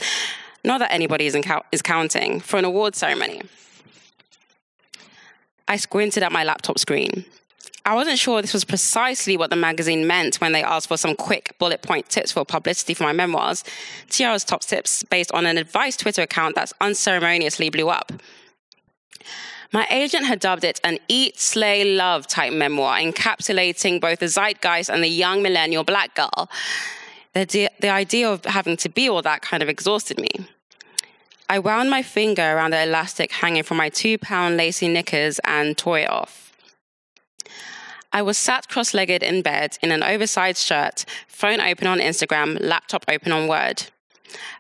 Not that anybody is, is counting for an award ceremony. I squinted at my laptop screen. I wasn't sure this was precisely what the magazine meant when they asked for some quick bullet point tips for publicity for my memoirs. Tiara's top tips based on an advice Twitter account that unceremoniously blew up. My agent had dubbed it an eat, slay, love type memoir, encapsulating both the zeitgeist and the young millennial black girl. The, the idea of having to be all that kind of exhausted me. I wound my finger around the elastic hanging from my two pound lacy knickers and tore it off. I was sat cross legged in bed in an oversized shirt, phone open on Instagram, laptop open on Word.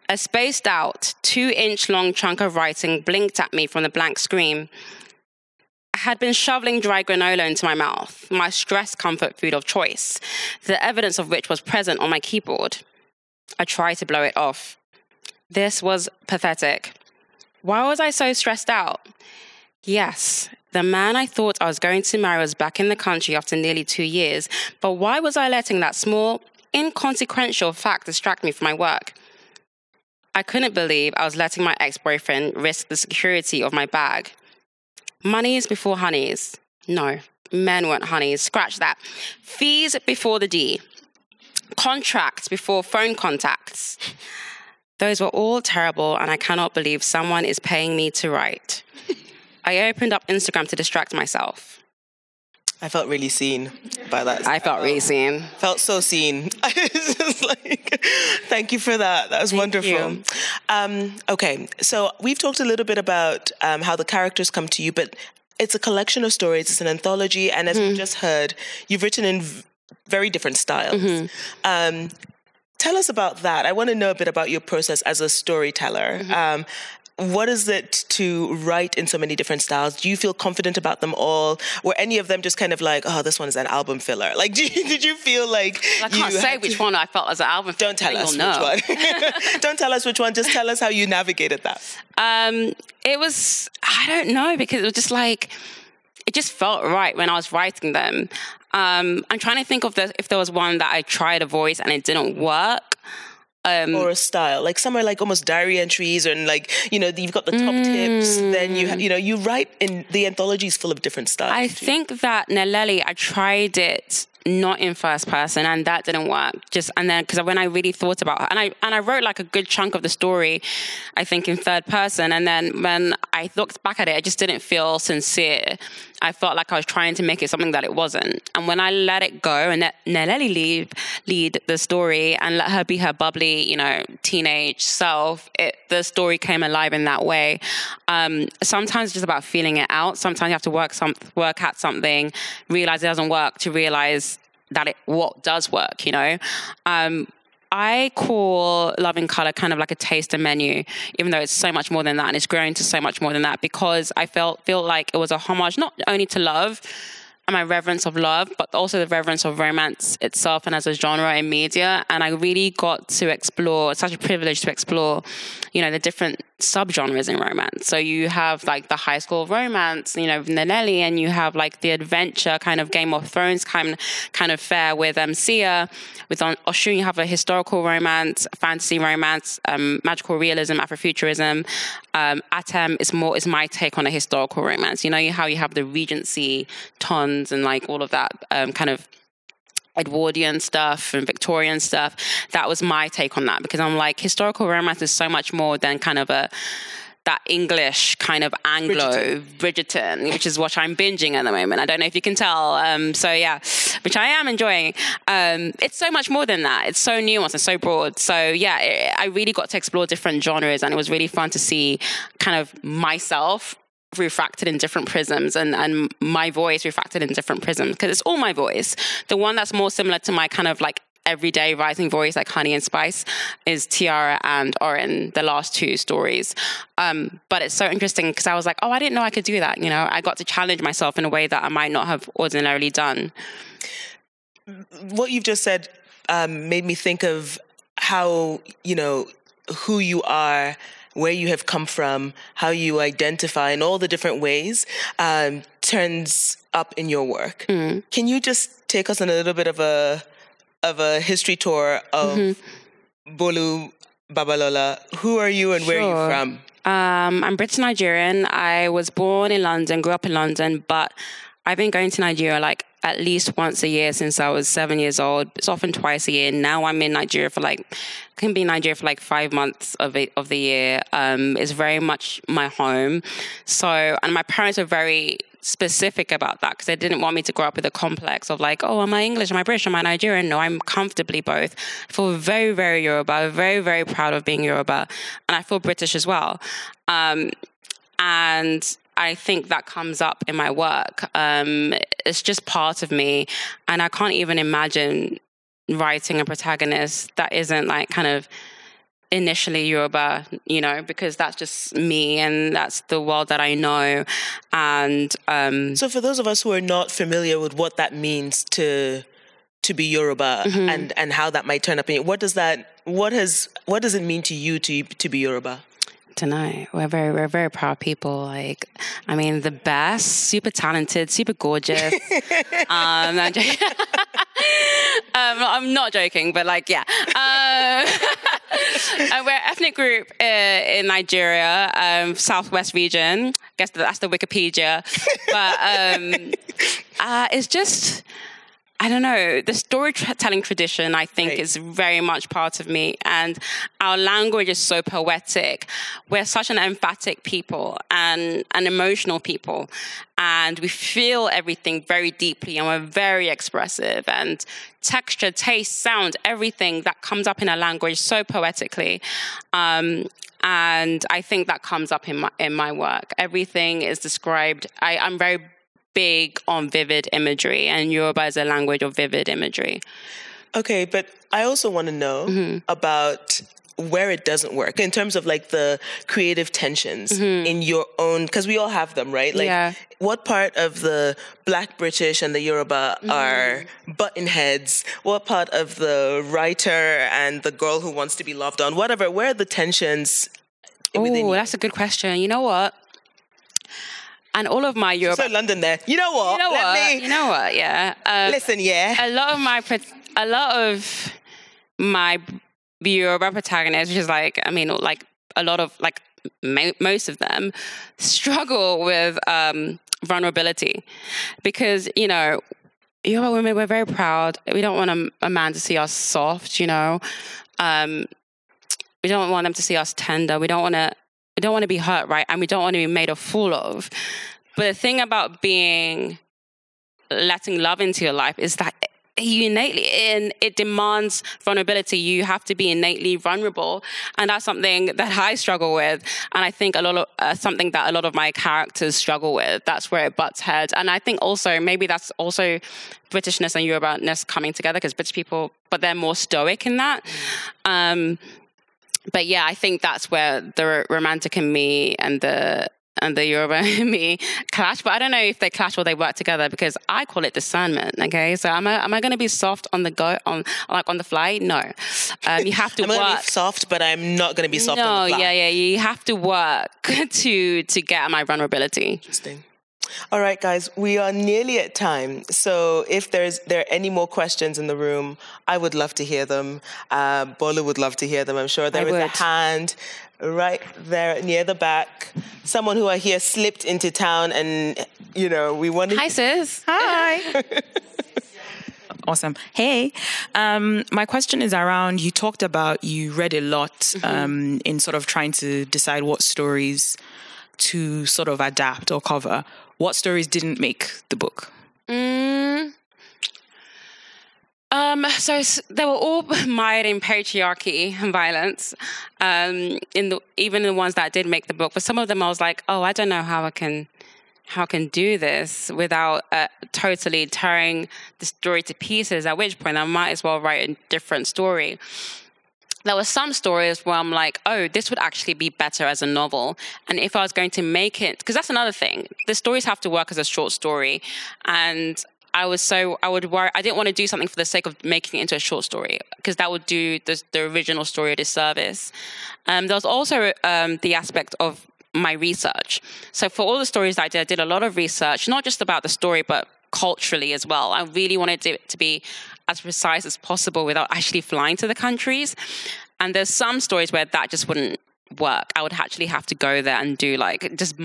A spaced out, two inch long chunk of writing blinked at me from the blank screen. I had been shoveling dry granola into my mouth, my stress comfort food of choice, the evidence of which was present on my keyboard. I tried to blow it off. This was pathetic. Why was I so stressed out? Yes, the man I thought I was going to marry was back in the country after nearly two years, but why was I letting that small, inconsequential fact distract me from my work? I couldn't believe I was letting my ex boyfriend risk the security of my bag. Moneys before honeys. No, men weren't honeys. Scratch that. Fees before the D. Contracts before phone contacts. Those were all terrible, and I cannot believe someone is paying me to write. I opened up Instagram to distract myself. I felt really seen by that. I felt really seen. Felt so seen. like, thank you for that. That was thank wonderful. Um, okay, so we've talked a little bit about um, how the characters come to you, but it's a collection of stories. It's an anthology, and as mm-hmm. we just heard, you've written in very different styles. Mm-hmm. Um, tell us about that. I want to know a bit about your process as a storyteller. Mm-hmm. Um, what is it to write in so many different styles? Do you feel confident about them all? Were any of them just kind of like, oh, this one is an album filler? Like, you, did you feel like I can't say which one I felt as an album filler? Don't tell us which one. don't tell us which one. Just tell us how you navigated that. Um, it was I don't know because it was just like it just felt right when I was writing them. Um, I'm trying to think of the, if there was one that I tried a voice and it didn't work. Um, or a style, like somewhere like almost diary entries, and like you know you've got the top mm, tips. Then you you know you write in the anthology is full of different styles. I think that Naleli, I tried it not in first person and that didn't work. Just and then because when i really thought about her and i and i wrote like a good chunk of the story i think in third person and then when i looked back at it i just didn't feel sincere. I felt like i was trying to make it something that it wasn't. And when i let it go and let Naleli lead lead the story and let her be her bubbly you know teenage self it, the story came alive in that way. Um, sometimes it's just about feeling it out. Sometimes you have to work some work at something realize it doesn't work to realize that it what does work, you know. Um, I call Love in Color kind of like a taster menu, even though it's so much more than that and it's grown to so much more than that because I felt feel like it was a homage not only to love, my reverence of love, but also the reverence of romance itself and as a genre in media. And I really got to explore, such a privilege to explore, you know, the different subgenres in romance. So you have like the high school romance, you know, Naleli, and you have like the adventure kind of Game of Thrones kind kind of fair with um, Sia. With on Oshun, you have a historical romance, fantasy romance, um, magical realism, Afrofuturism. Um, Atem is more is my take on a historical romance. You know how you have the Regency and like all of that um, kind of Edwardian stuff and Victorian stuff. That was my take on that because I'm like, historical romance is so much more than kind of a that English kind of Anglo Bridgerton. Bridgerton. which is what I'm binging at the moment. I don't know if you can tell. Um, so yeah, which I am enjoying. Um, it's so much more than that. It's so nuanced and so broad. So yeah, it, I really got to explore different genres, and it was really fun to see kind of myself refracted in different prisms and, and my voice refracted in different prisms because it's all my voice. The one that's more similar to my kind of like everyday rising voice like Honey and Spice is Tiara and Orin, the last two stories. Um, but it's so interesting because I was like, oh, I didn't know I could do that. You know, I got to challenge myself in a way that I might not have ordinarily done. What you've just said um, made me think of how, you know, who you are where you have come from, how you identify, in all the different ways um, turns up in your work. Mm. Can you just take us on a little bit of a of a history tour of mm-hmm. Bolu Babalola? Who are you and sure. where are you from? Um, I'm British Nigerian. I was born in London, grew up in London, but I've been going to Nigeria like at least once a year since I was seven years old. It's often twice a year. Now I'm in Nigeria for like, can be in Nigeria for like five months of it, of the year. Um, it's very much my home. So, and my parents are very specific about that because they didn't want me to grow up with a complex of like, oh, am I English? Am I British? Am I Nigerian? No, I'm comfortably both. I feel very, very Yoruba, very, very proud of being Yoruba. And I feel British as well. Um, and I think that comes up in my work. Um, it's just part of me, and I can't even imagine writing a protagonist that isn't like kind of initially Yoruba, you know, because that's just me and that's the world that I know. And um, so, for those of us who are not familiar with what that means to to be Yoruba mm-hmm. and and how that might turn up in what does that what has what does it mean to you to to be Yoruba? Tonight. We're very, we're very proud people. Like, I mean, the best, super talented, super gorgeous. um, I'm, um, I'm, not joking, but like, yeah. Uh, we're an ethnic group uh, in Nigeria, um, Southwest region. I guess that's the Wikipedia. But um, uh, it's just I don't know, the storytelling tradition, I think, right. is very much part of me. And our language is so poetic. We're such an emphatic people and an emotional people. And we feel everything very deeply and we're very expressive. And texture, taste, sound, everything that comes up in our language so poetically. Um, and I think that comes up in my in my work. Everything is described. I, I'm very big on vivid imagery, and Yoruba is a language of vivid imagery. Okay, but I also want to know mm-hmm. about where it doesn't work in terms of like the creative tensions mm-hmm. in your own because we all have them right like yeah. what part of the black british and the yoruba mm-hmm. are button heads what part of the writer and the girl who wants to be loved on whatever where are the tensions oh that's a good question you know what and all of my Yoruba. So London there. You know what? You know Let what? Me... You know what? Yeah. Um, Listen, yeah. A lot of my a lot of my Yoruba protagonists, which is like, I mean, like a lot of like most of them struggle with um, vulnerability because you know Yoruba women we're very proud. We don't want a, a man to see us soft, you know. Um, we don't want them to see us tender. We don't want to we don't want to be hurt, right? And we don't want to be made a fool of. But the thing about being letting love into your life is that you innately in it demands vulnerability. You have to be innately vulnerable and that's something that i struggle with. And i think a lot of uh, something that a lot of my characters struggle with that's where it butts heads. And i think also maybe that's also britishness and yorubaness coming together because british people but they're more stoic in that. Um, but yeah, I think that's where the romantic in me and the and the Yoruba in me clash. But I don't know if they clash or they work together because I call it discernment. Okay, so am I am I going to be soft on the go on like on the fly? No, um, you have to I'm work. soft, but I'm not going to be soft. No, yeah, yeah, you have to work to to get my vulnerability. Interesting. All right, guys, we are nearly at time. So if there's there are any more questions in the room, I would love to hear them. Uh, Bolu would love to hear them. I'm sure there I is would. a hand right there near the back. Someone who I hear slipped into town, and you know we wanted. to. Hi, sis. Hi. awesome. Hey, um, my question is around. You talked about you read a lot mm-hmm. um, in sort of trying to decide what stories to sort of adapt or cover. What stories didn't make the book? Mm. Um, so they were all mired in patriarchy and violence. Um, in the even the ones that did make the book, but some of them I was like, oh, I don't know how I can how I can do this without uh, totally tearing the story to pieces. At which point, I might as well write a different story there were some stories where I'm like, oh, this would actually be better as a novel. And if I was going to make it, because that's another thing, the stories have to work as a short story. And I was so, I would worry, I didn't want to do something for the sake of making it into a short story, because that would do the, the original story a disservice. Um, there was also um, the aspect of my research. So for all the stories I did, I did a lot of research, not just about the story, but culturally as well. I really wanted it to be as precise as possible without actually flying to the countries. And there's some stories where that just wouldn't work. I would actually have to go there and do like just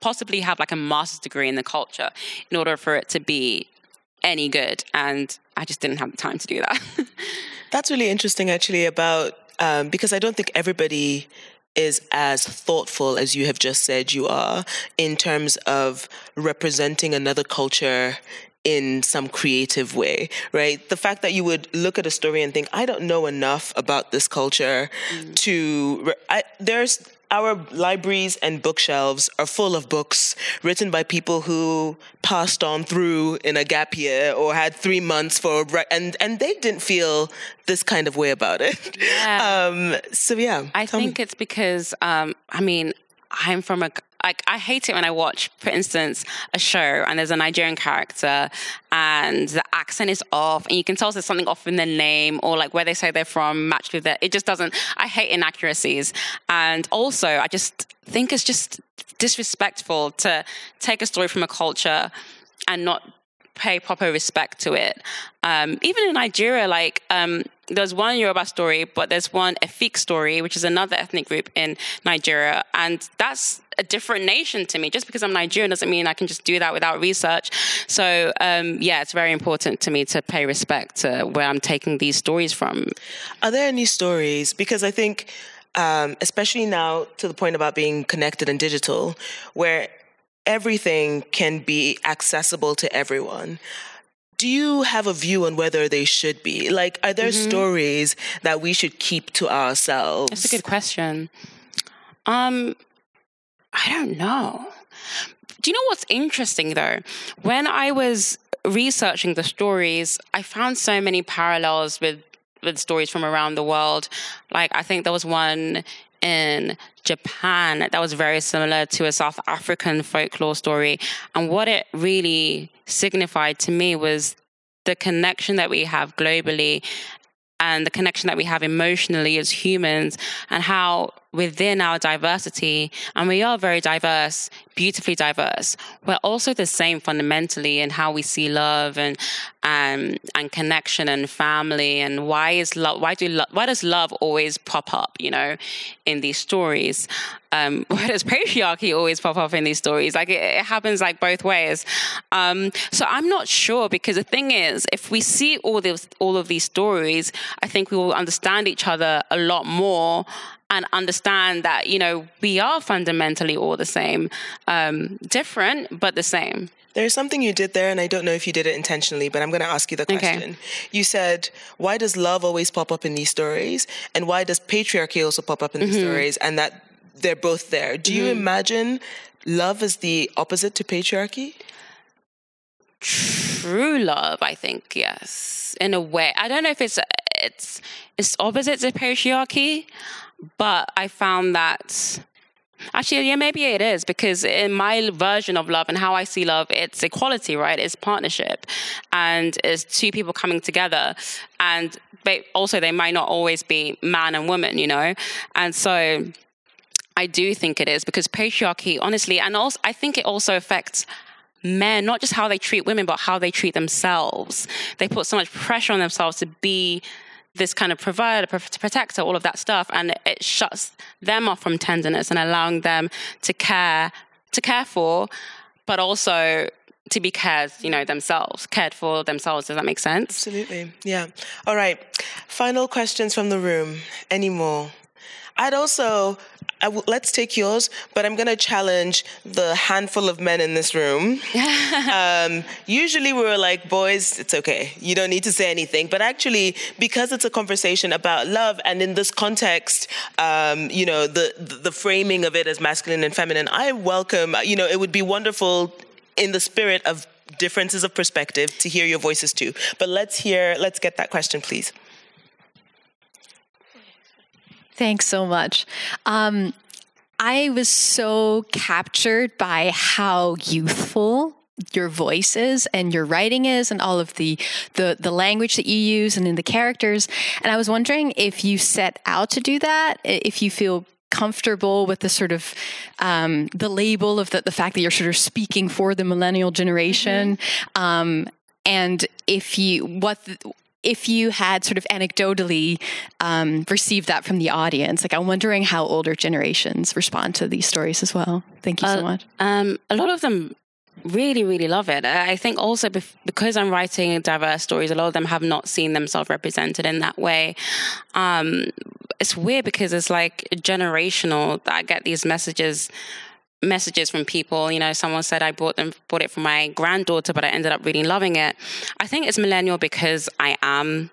possibly have like a master's degree in the culture in order for it to be any good. And I just didn't have the time to do that. That's really interesting, actually, about um, because I don't think everybody is as thoughtful as you have just said you are in terms of representing another culture in some creative way, right? The fact that you would look at a story and think, I don't know enough about this culture mm. to, I, there's, our libraries and bookshelves are full of books written by people who passed on through in a gap year or had three months for a and and they didn't feel this kind of way about it. Yeah. Um, so yeah, I think me. it's because um, I mean I'm from a like I hate it when I watch, for instance, a show and there's a Nigerian character and the accent is off and you can tell there's something off in their name or like where they say they're from matched with it. It just doesn't. I hate inaccuracies, and also I just think it's just disrespectful to take a story from a culture and not pay proper respect to it. Um, even in Nigeria, like um, there's one Yoruba story, but there's one Efik story, which is another ethnic group in Nigeria, and that's a different nation to me. Just because I'm Nigerian doesn't mean I can just do that without research. So um, yeah, it's very important to me to pay respect to where I'm taking these stories from. Are there any stories? Because I think. Um, especially now to the point about being connected and digital, where everything can be accessible to everyone do you have a view on whether they should be? Like, are there mm-hmm. stories that we should keep to ourselves? That's a good question. Um, I don't know. Do you know what's interesting though? When I was researching the stories, I found so many parallels with with stories from around the world. Like I think there was one in Japan that was very similar to a South African folklore story. And what it really signified to me was the connection that we have globally and the connection that we have emotionally as humans and how within our diversity, and we are very diverse, beautifully diverse, we're also the same fundamentally in how we see love and and and connection and family and why is love why do lo- why does love always pop up, you know, in these stories? Um, why does patriarchy always pop up in these stories? Like it, it happens like both ways. Um, so I'm not sure because the thing is, if we see all these all of these stories, I think we will understand each other a lot more and understand that you know we are fundamentally all the same, um, different but the same. There's something you did there, and I don't know if you did it intentionally, but I'm going to ask you the question. Okay. You said, "Why does love always pop up in these stories, and why does patriarchy also pop up in these mm-hmm. stories?" And that they're both there. Do mm-hmm. you imagine love as the opposite to patriarchy? True love, I think, yes, in a way. I don't know if it's it's it's opposite to patriarchy. But I found that Actually, yeah, maybe it is because in my version of love and how I see love, it's equality, right? It's partnership, and it's two people coming together, and they, also they might not always be man and woman, you know, and so I do think it is because patriarchy, honestly, and also I think it also affects men, not just how they treat women, but how they treat themselves. They put so much pressure on themselves to be this kind of provider, protector, all of that stuff, and it shuts them off from tenderness and allowing them to care, to care for, but also to be cared, you know, themselves, cared for themselves. Does that make sense? Absolutely. Yeah. All right. Final questions from the room. Any more? I'd also I w- let's take yours, but I'm going to challenge the handful of men in this room. um, usually we are like, boys, it's okay. You don't need to say anything. But actually, because it's a conversation about love, and in this context, um, you know, the, the framing of it as masculine and feminine, I welcome, you know, it would be wonderful in the spirit of differences of perspective to hear your voices too. But let's hear, let's get that question, please. Thanks so much. Um, I was so captured by how youthful your voice is and your writing is and all of the, the the language that you use and in the characters and i was wondering if you set out to do that if you feel comfortable with the sort of um, the label of the, the fact that you're sort of speaking for the millennial generation mm-hmm. um, and if you what if you had sort of anecdotally um, received that from the audience, like I'm wondering how older generations respond to these stories as well. Thank you uh, so much. Um, a lot of them really, really love it. I think also because I'm writing diverse stories, a lot of them have not seen themselves represented in that way. Um, it's weird because it's like generational. I get these messages messages from people. You know, someone said I bought them bought it for my granddaughter, but I ended up really loving it. I think it's millennial because I am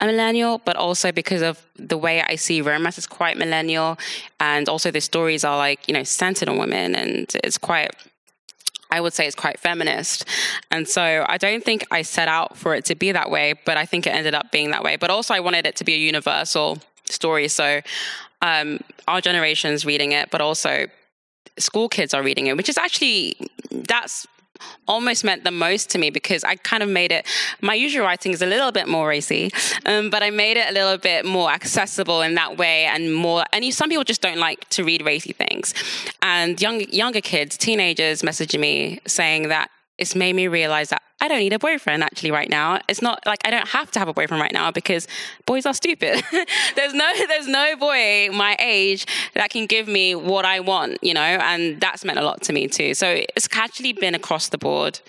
a millennial, but also because of the way I see romance is quite millennial, and also the stories are like you know centered on women, and it's quite. I would say it's quite feminist. And so I don't think I set out for it to be that way, but I think it ended up being that way. But also, I wanted it to be a universal story. So um, our generation's reading it, but also school kids are reading it, which is actually that's almost meant the most to me because I kind of made it. My usual writing is a little bit more racy, um, but I made it a little bit more accessible in that way and more. And you, some people just don't like to read racy things, and young younger kids, teenagers, messaging me saying that it's made me realize that I don't need a boyfriend actually right now. It's not like I don't have to have a boyfriend right now because boys are stupid. there's no there's no boy my age that can give me what I want, you know, and that's meant a lot to me too. So it's actually been across the board.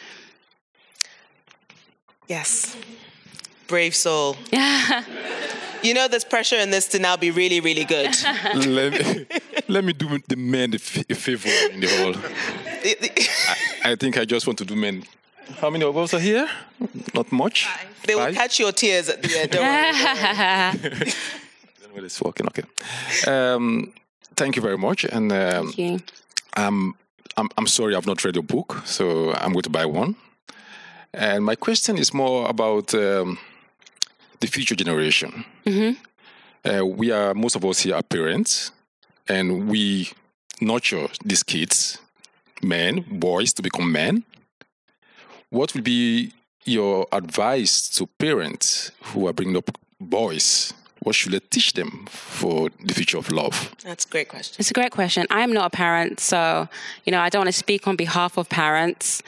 Yes. Brave soul. Yeah. you know there's pressure in this to now be really, really good. let, me, let me do the men a favor in the whole. I, I think I just want to do men how many of us are here? Not much. Five. They will catch your tears at the end. Don't worry. it's walking. Okay. Um, thank you very much. And um, thank you. Um, I'm, I'm sorry I've not read your book, so I'm going to buy one. And my question is more about um, the future generation. Mm-hmm. Uh, we are most of us here are parents, and we nurture these kids, men, boys, to become men what would be your advice to parents who are bringing up boys? What should they teach them for the future of love? That's a great question. It's a great question. I'm not a parent, so you know I don't want to speak on behalf of parents,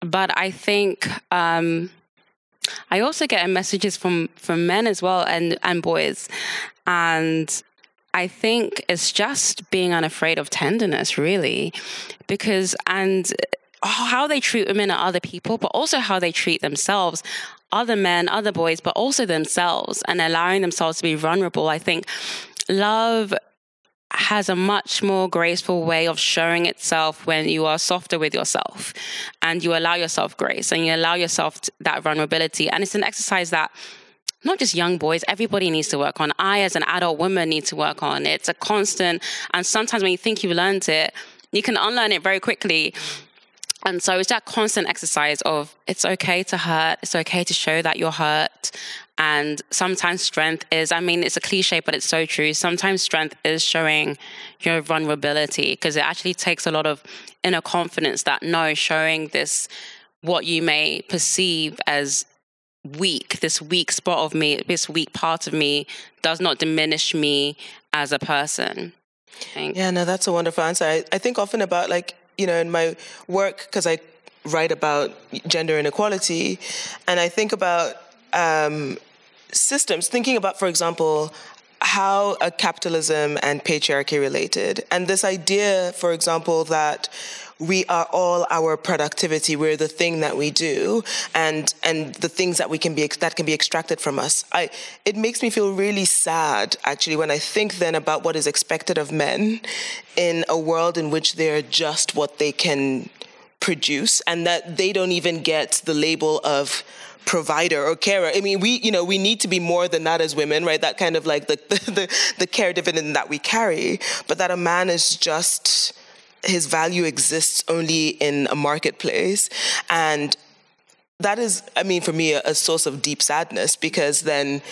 but I think um, I also get messages from from men as well and and boys, and I think it's just being unafraid of tenderness, really, because and uh, how they treat women and other people, but also how they treat themselves, other men, other boys, but also themselves, and allowing themselves to be vulnerable. I think love has a much more graceful way of showing itself when you are softer with yourself and you allow yourself grace and you allow yourself that vulnerability. And it's an exercise that not just young boys, everybody needs to work on. I, as an adult woman, need to work on. It's a constant, and sometimes when you think you've learned it, you can unlearn it very quickly and so it's that constant exercise of it's okay to hurt, it's okay to show that you're hurt. And sometimes strength is, I mean, it's a cliche, but it's so true. Sometimes strength is showing your vulnerability because it actually takes a lot of inner confidence that no, showing this, what you may perceive as weak, this weak spot of me, this weak part of me does not diminish me as a person. Yeah, no, that's a wonderful answer. I, I think often about like you know, in my work, because I write about gender inequality, and I think about um, systems, thinking about, for example, how capitalism and patriarchy related. And this idea, for example, that we are all our productivity. We're the thing that we do, and and the things that we can be that can be extracted from us. I it makes me feel really sad actually when I think then about what is expected of men in a world in which they're just what they can produce, and that they don't even get the label of provider or carer. I mean, we, you know, we need to be more than that as women, right? That kind of like the, the, the care dividend that we carry, but that a man is just, his value exists only in a marketplace. And that is, I mean, for me, a, a source of deep sadness because then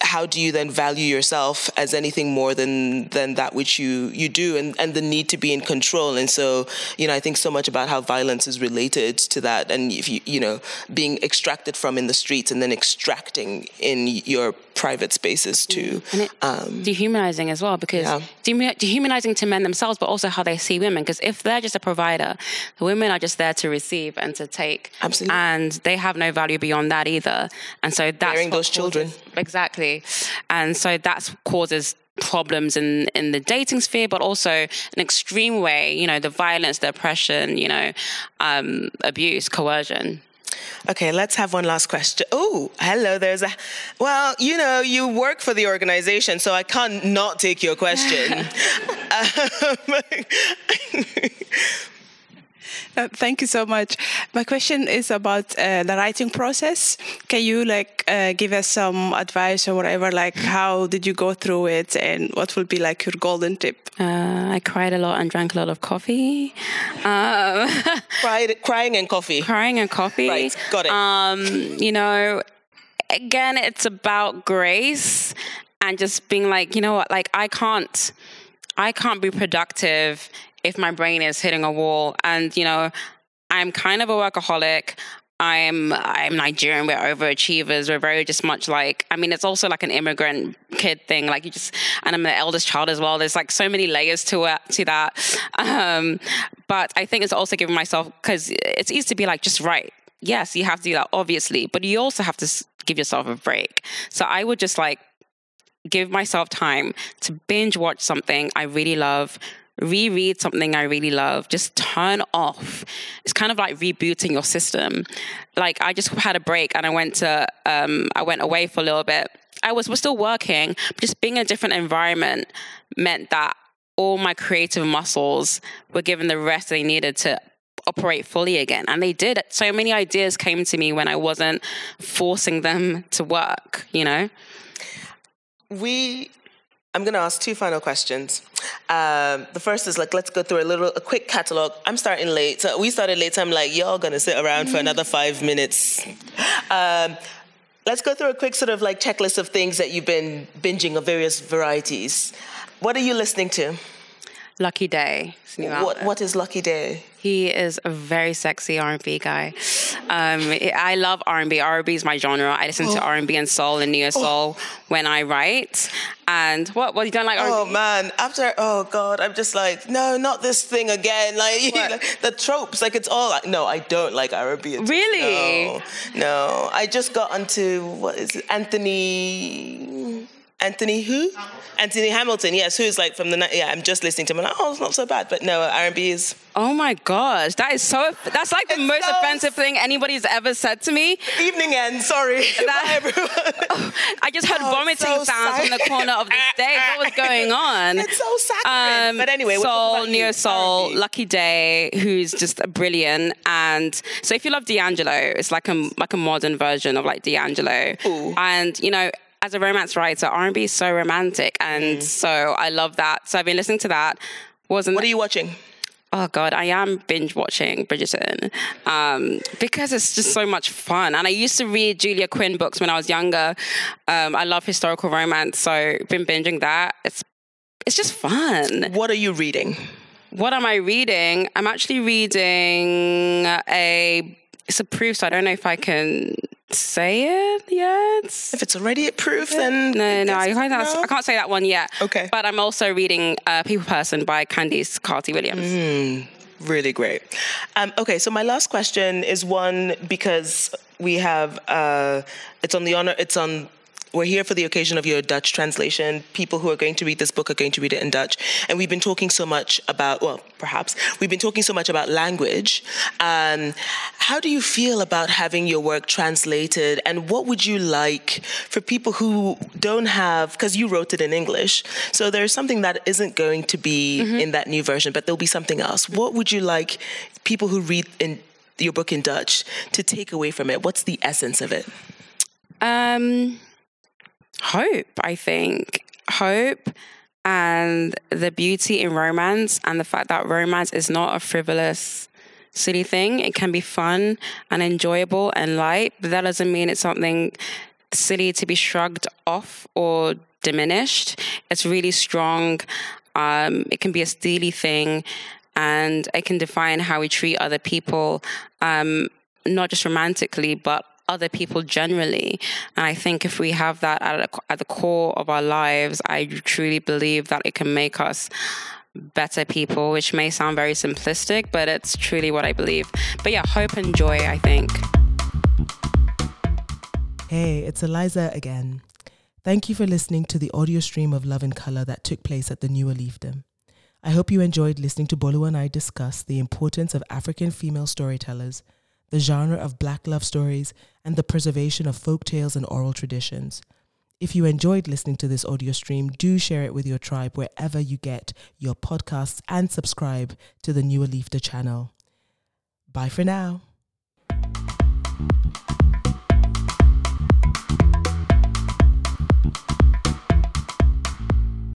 how do you then value yourself as anything more than than that which you you do and and the need to be in control and so you know i think so much about how violence is related to that and if you you know being extracted from in the streets and then extracting in your private spaces too and it, um, dehumanizing as well because yeah. dehumanizing to men themselves but also how they see women. Because if they're just a provider the women are just there to receive and to take. Absolutely. And they have no value beyond that either. And so that's Bearing those children. exactly. And so that causes problems in, in the dating sphere, but also an extreme way, you know, the violence, the oppression, you know, um, abuse, coercion. Okay, let's have one last question. Oh, hello. There's a. Well, you know, you work for the organization, so I can't not take your question. um, Uh, thank you so much. My question is about uh, the writing process. Can you like uh, give us some advice or whatever? Like, how did you go through it, and what would be like your golden tip? Uh, I cried a lot and drank a lot of coffee. Um, cried, crying and coffee. Crying and coffee. Right, got it. Um, you know, again, it's about grace and just being like, you know what, like I can't. I can't be productive if my brain is hitting a wall. And, you know, I'm kind of a workaholic. I'm I'm Nigerian. We're overachievers. We're very just much like. I mean, it's also like an immigrant kid thing. Like you just, and I'm the eldest child as well. There's like so many layers to it to that. Um, but I think it's also giving myself because it's easy to be like just right. Yes, you have to do that, obviously, but you also have to give yourself a break. So I would just like give myself time to binge watch something I really love reread something I really love, just turn off. It's kind of like rebooting your system. Like I just had a break and I went to um, I went away for a little bit. I was was still working, just being in a different environment meant that all my creative muscles were given the rest they needed to operate fully again. And they did. So many ideas came to me when I wasn't forcing them to work, you know? We I'm going to ask two final questions. Um, the first is like, let's go through a little, a quick catalog. I'm starting late. So we started late. So I'm like, y'all going to sit around for another five minutes. Um, let's go through a quick sort of like checklist of things that you've been binging of various varieties. What are you listening to? Lucky Daye. What, what is Lucky Daye? He is a very sexy R&B guy. Um, I love R&B. R&B is my genre. I listen oh. to R&B and soul and neo soul oh. when I write. And what? What you don't like? R&B? Oh man! After oh god, I'm just like no, not this thing again. Like, like the tropes. Like it's all. Like, no, I don't like R&B. Really? No, no. I just got onto what is it? Anthony. Anthony who? Anthony Hamilton, yes, who's like from the yeah. I'm just listening to him. And like, oh, it's not so bad, but no, R&B is. Oh my gosh, that is so. That's like the it's most so offensive thing anybody's ever said to me. Evening end, sorry. That, oh, I just heard oh, vomiting so sounds from the corner of the stage. What was going on? It's so saccharine. Um, but anyway, soul, neo soul, Lucky Daye, who's just a brilliant. And so if you love D'Angelo, it's like a like a modern version of like D'Angelo. Ooh. And you know, as a romance writer, R&B is so romantic, and mm. so I love that. So I've been listening to that. Wasn't what are you watching? Oh God, I am binge watching Bridgerton um, because it's just so much fun. And I used to read Julia Quinn books when I was younger. Um, I love historical romance, so been binging that. It's it's just fun. What are you reading? What am I reading? I'm actually reading a. It's a proof, so I don't know if I can say it yet. If it's already approved, then no, no, I can't, no? I can't say that one yet. Okay, but I'm also reading uh, "People Person" by Candice Carty Williams. Mm, really great. Um, okay, so my last question is one because we have uh, it's on the honor. It's on we're here for the occasion of your Dutch translation. People who are going to read this book are going to read it in Dutch. And we've been talking so much about, well, perhaps, we've been talking so much about language. Um, how do you feel about having your work translated? And what would you like for people who don't have, because you wrote it in English, so there's something that isn't going to be mm-hmm. in that new version, but there'll be something else. What would you like people who read in your book in Dutch to take away from it? What's the essence of it? Um, hope, I think. Hope and the beauty in romance and the fact that romance is not a frivolous silly thing. It can be fun and enjoyable and light, but that doesn't mean it's something silly to be shrugged off or diminished. It's really strong. Um, it can be a steely thing, and it can define how we treat other people, um, not just romantically, but other people generally. And I think if we have that at, a, at the core of our lives, I truly believe that it can make us better people, which may sound very simplistic, but it's truly what I believe. But yeah, hope and joy, I think. Hey, it's Eliza again. Thank you for listening to the audio stream of Love in Color that took place at the Nieuwe Liefde. I hope you enjoyed listening to Bolu and I discuss the importance of African female storytellers, the genre of black love stories, and the preservation of folk tales and oral traditions. If you enjoyed listening to this audio stream, do share it with your tribe wherever you get your podcasts and subscribe to the Nieuwe Liefde channel. Bye for now.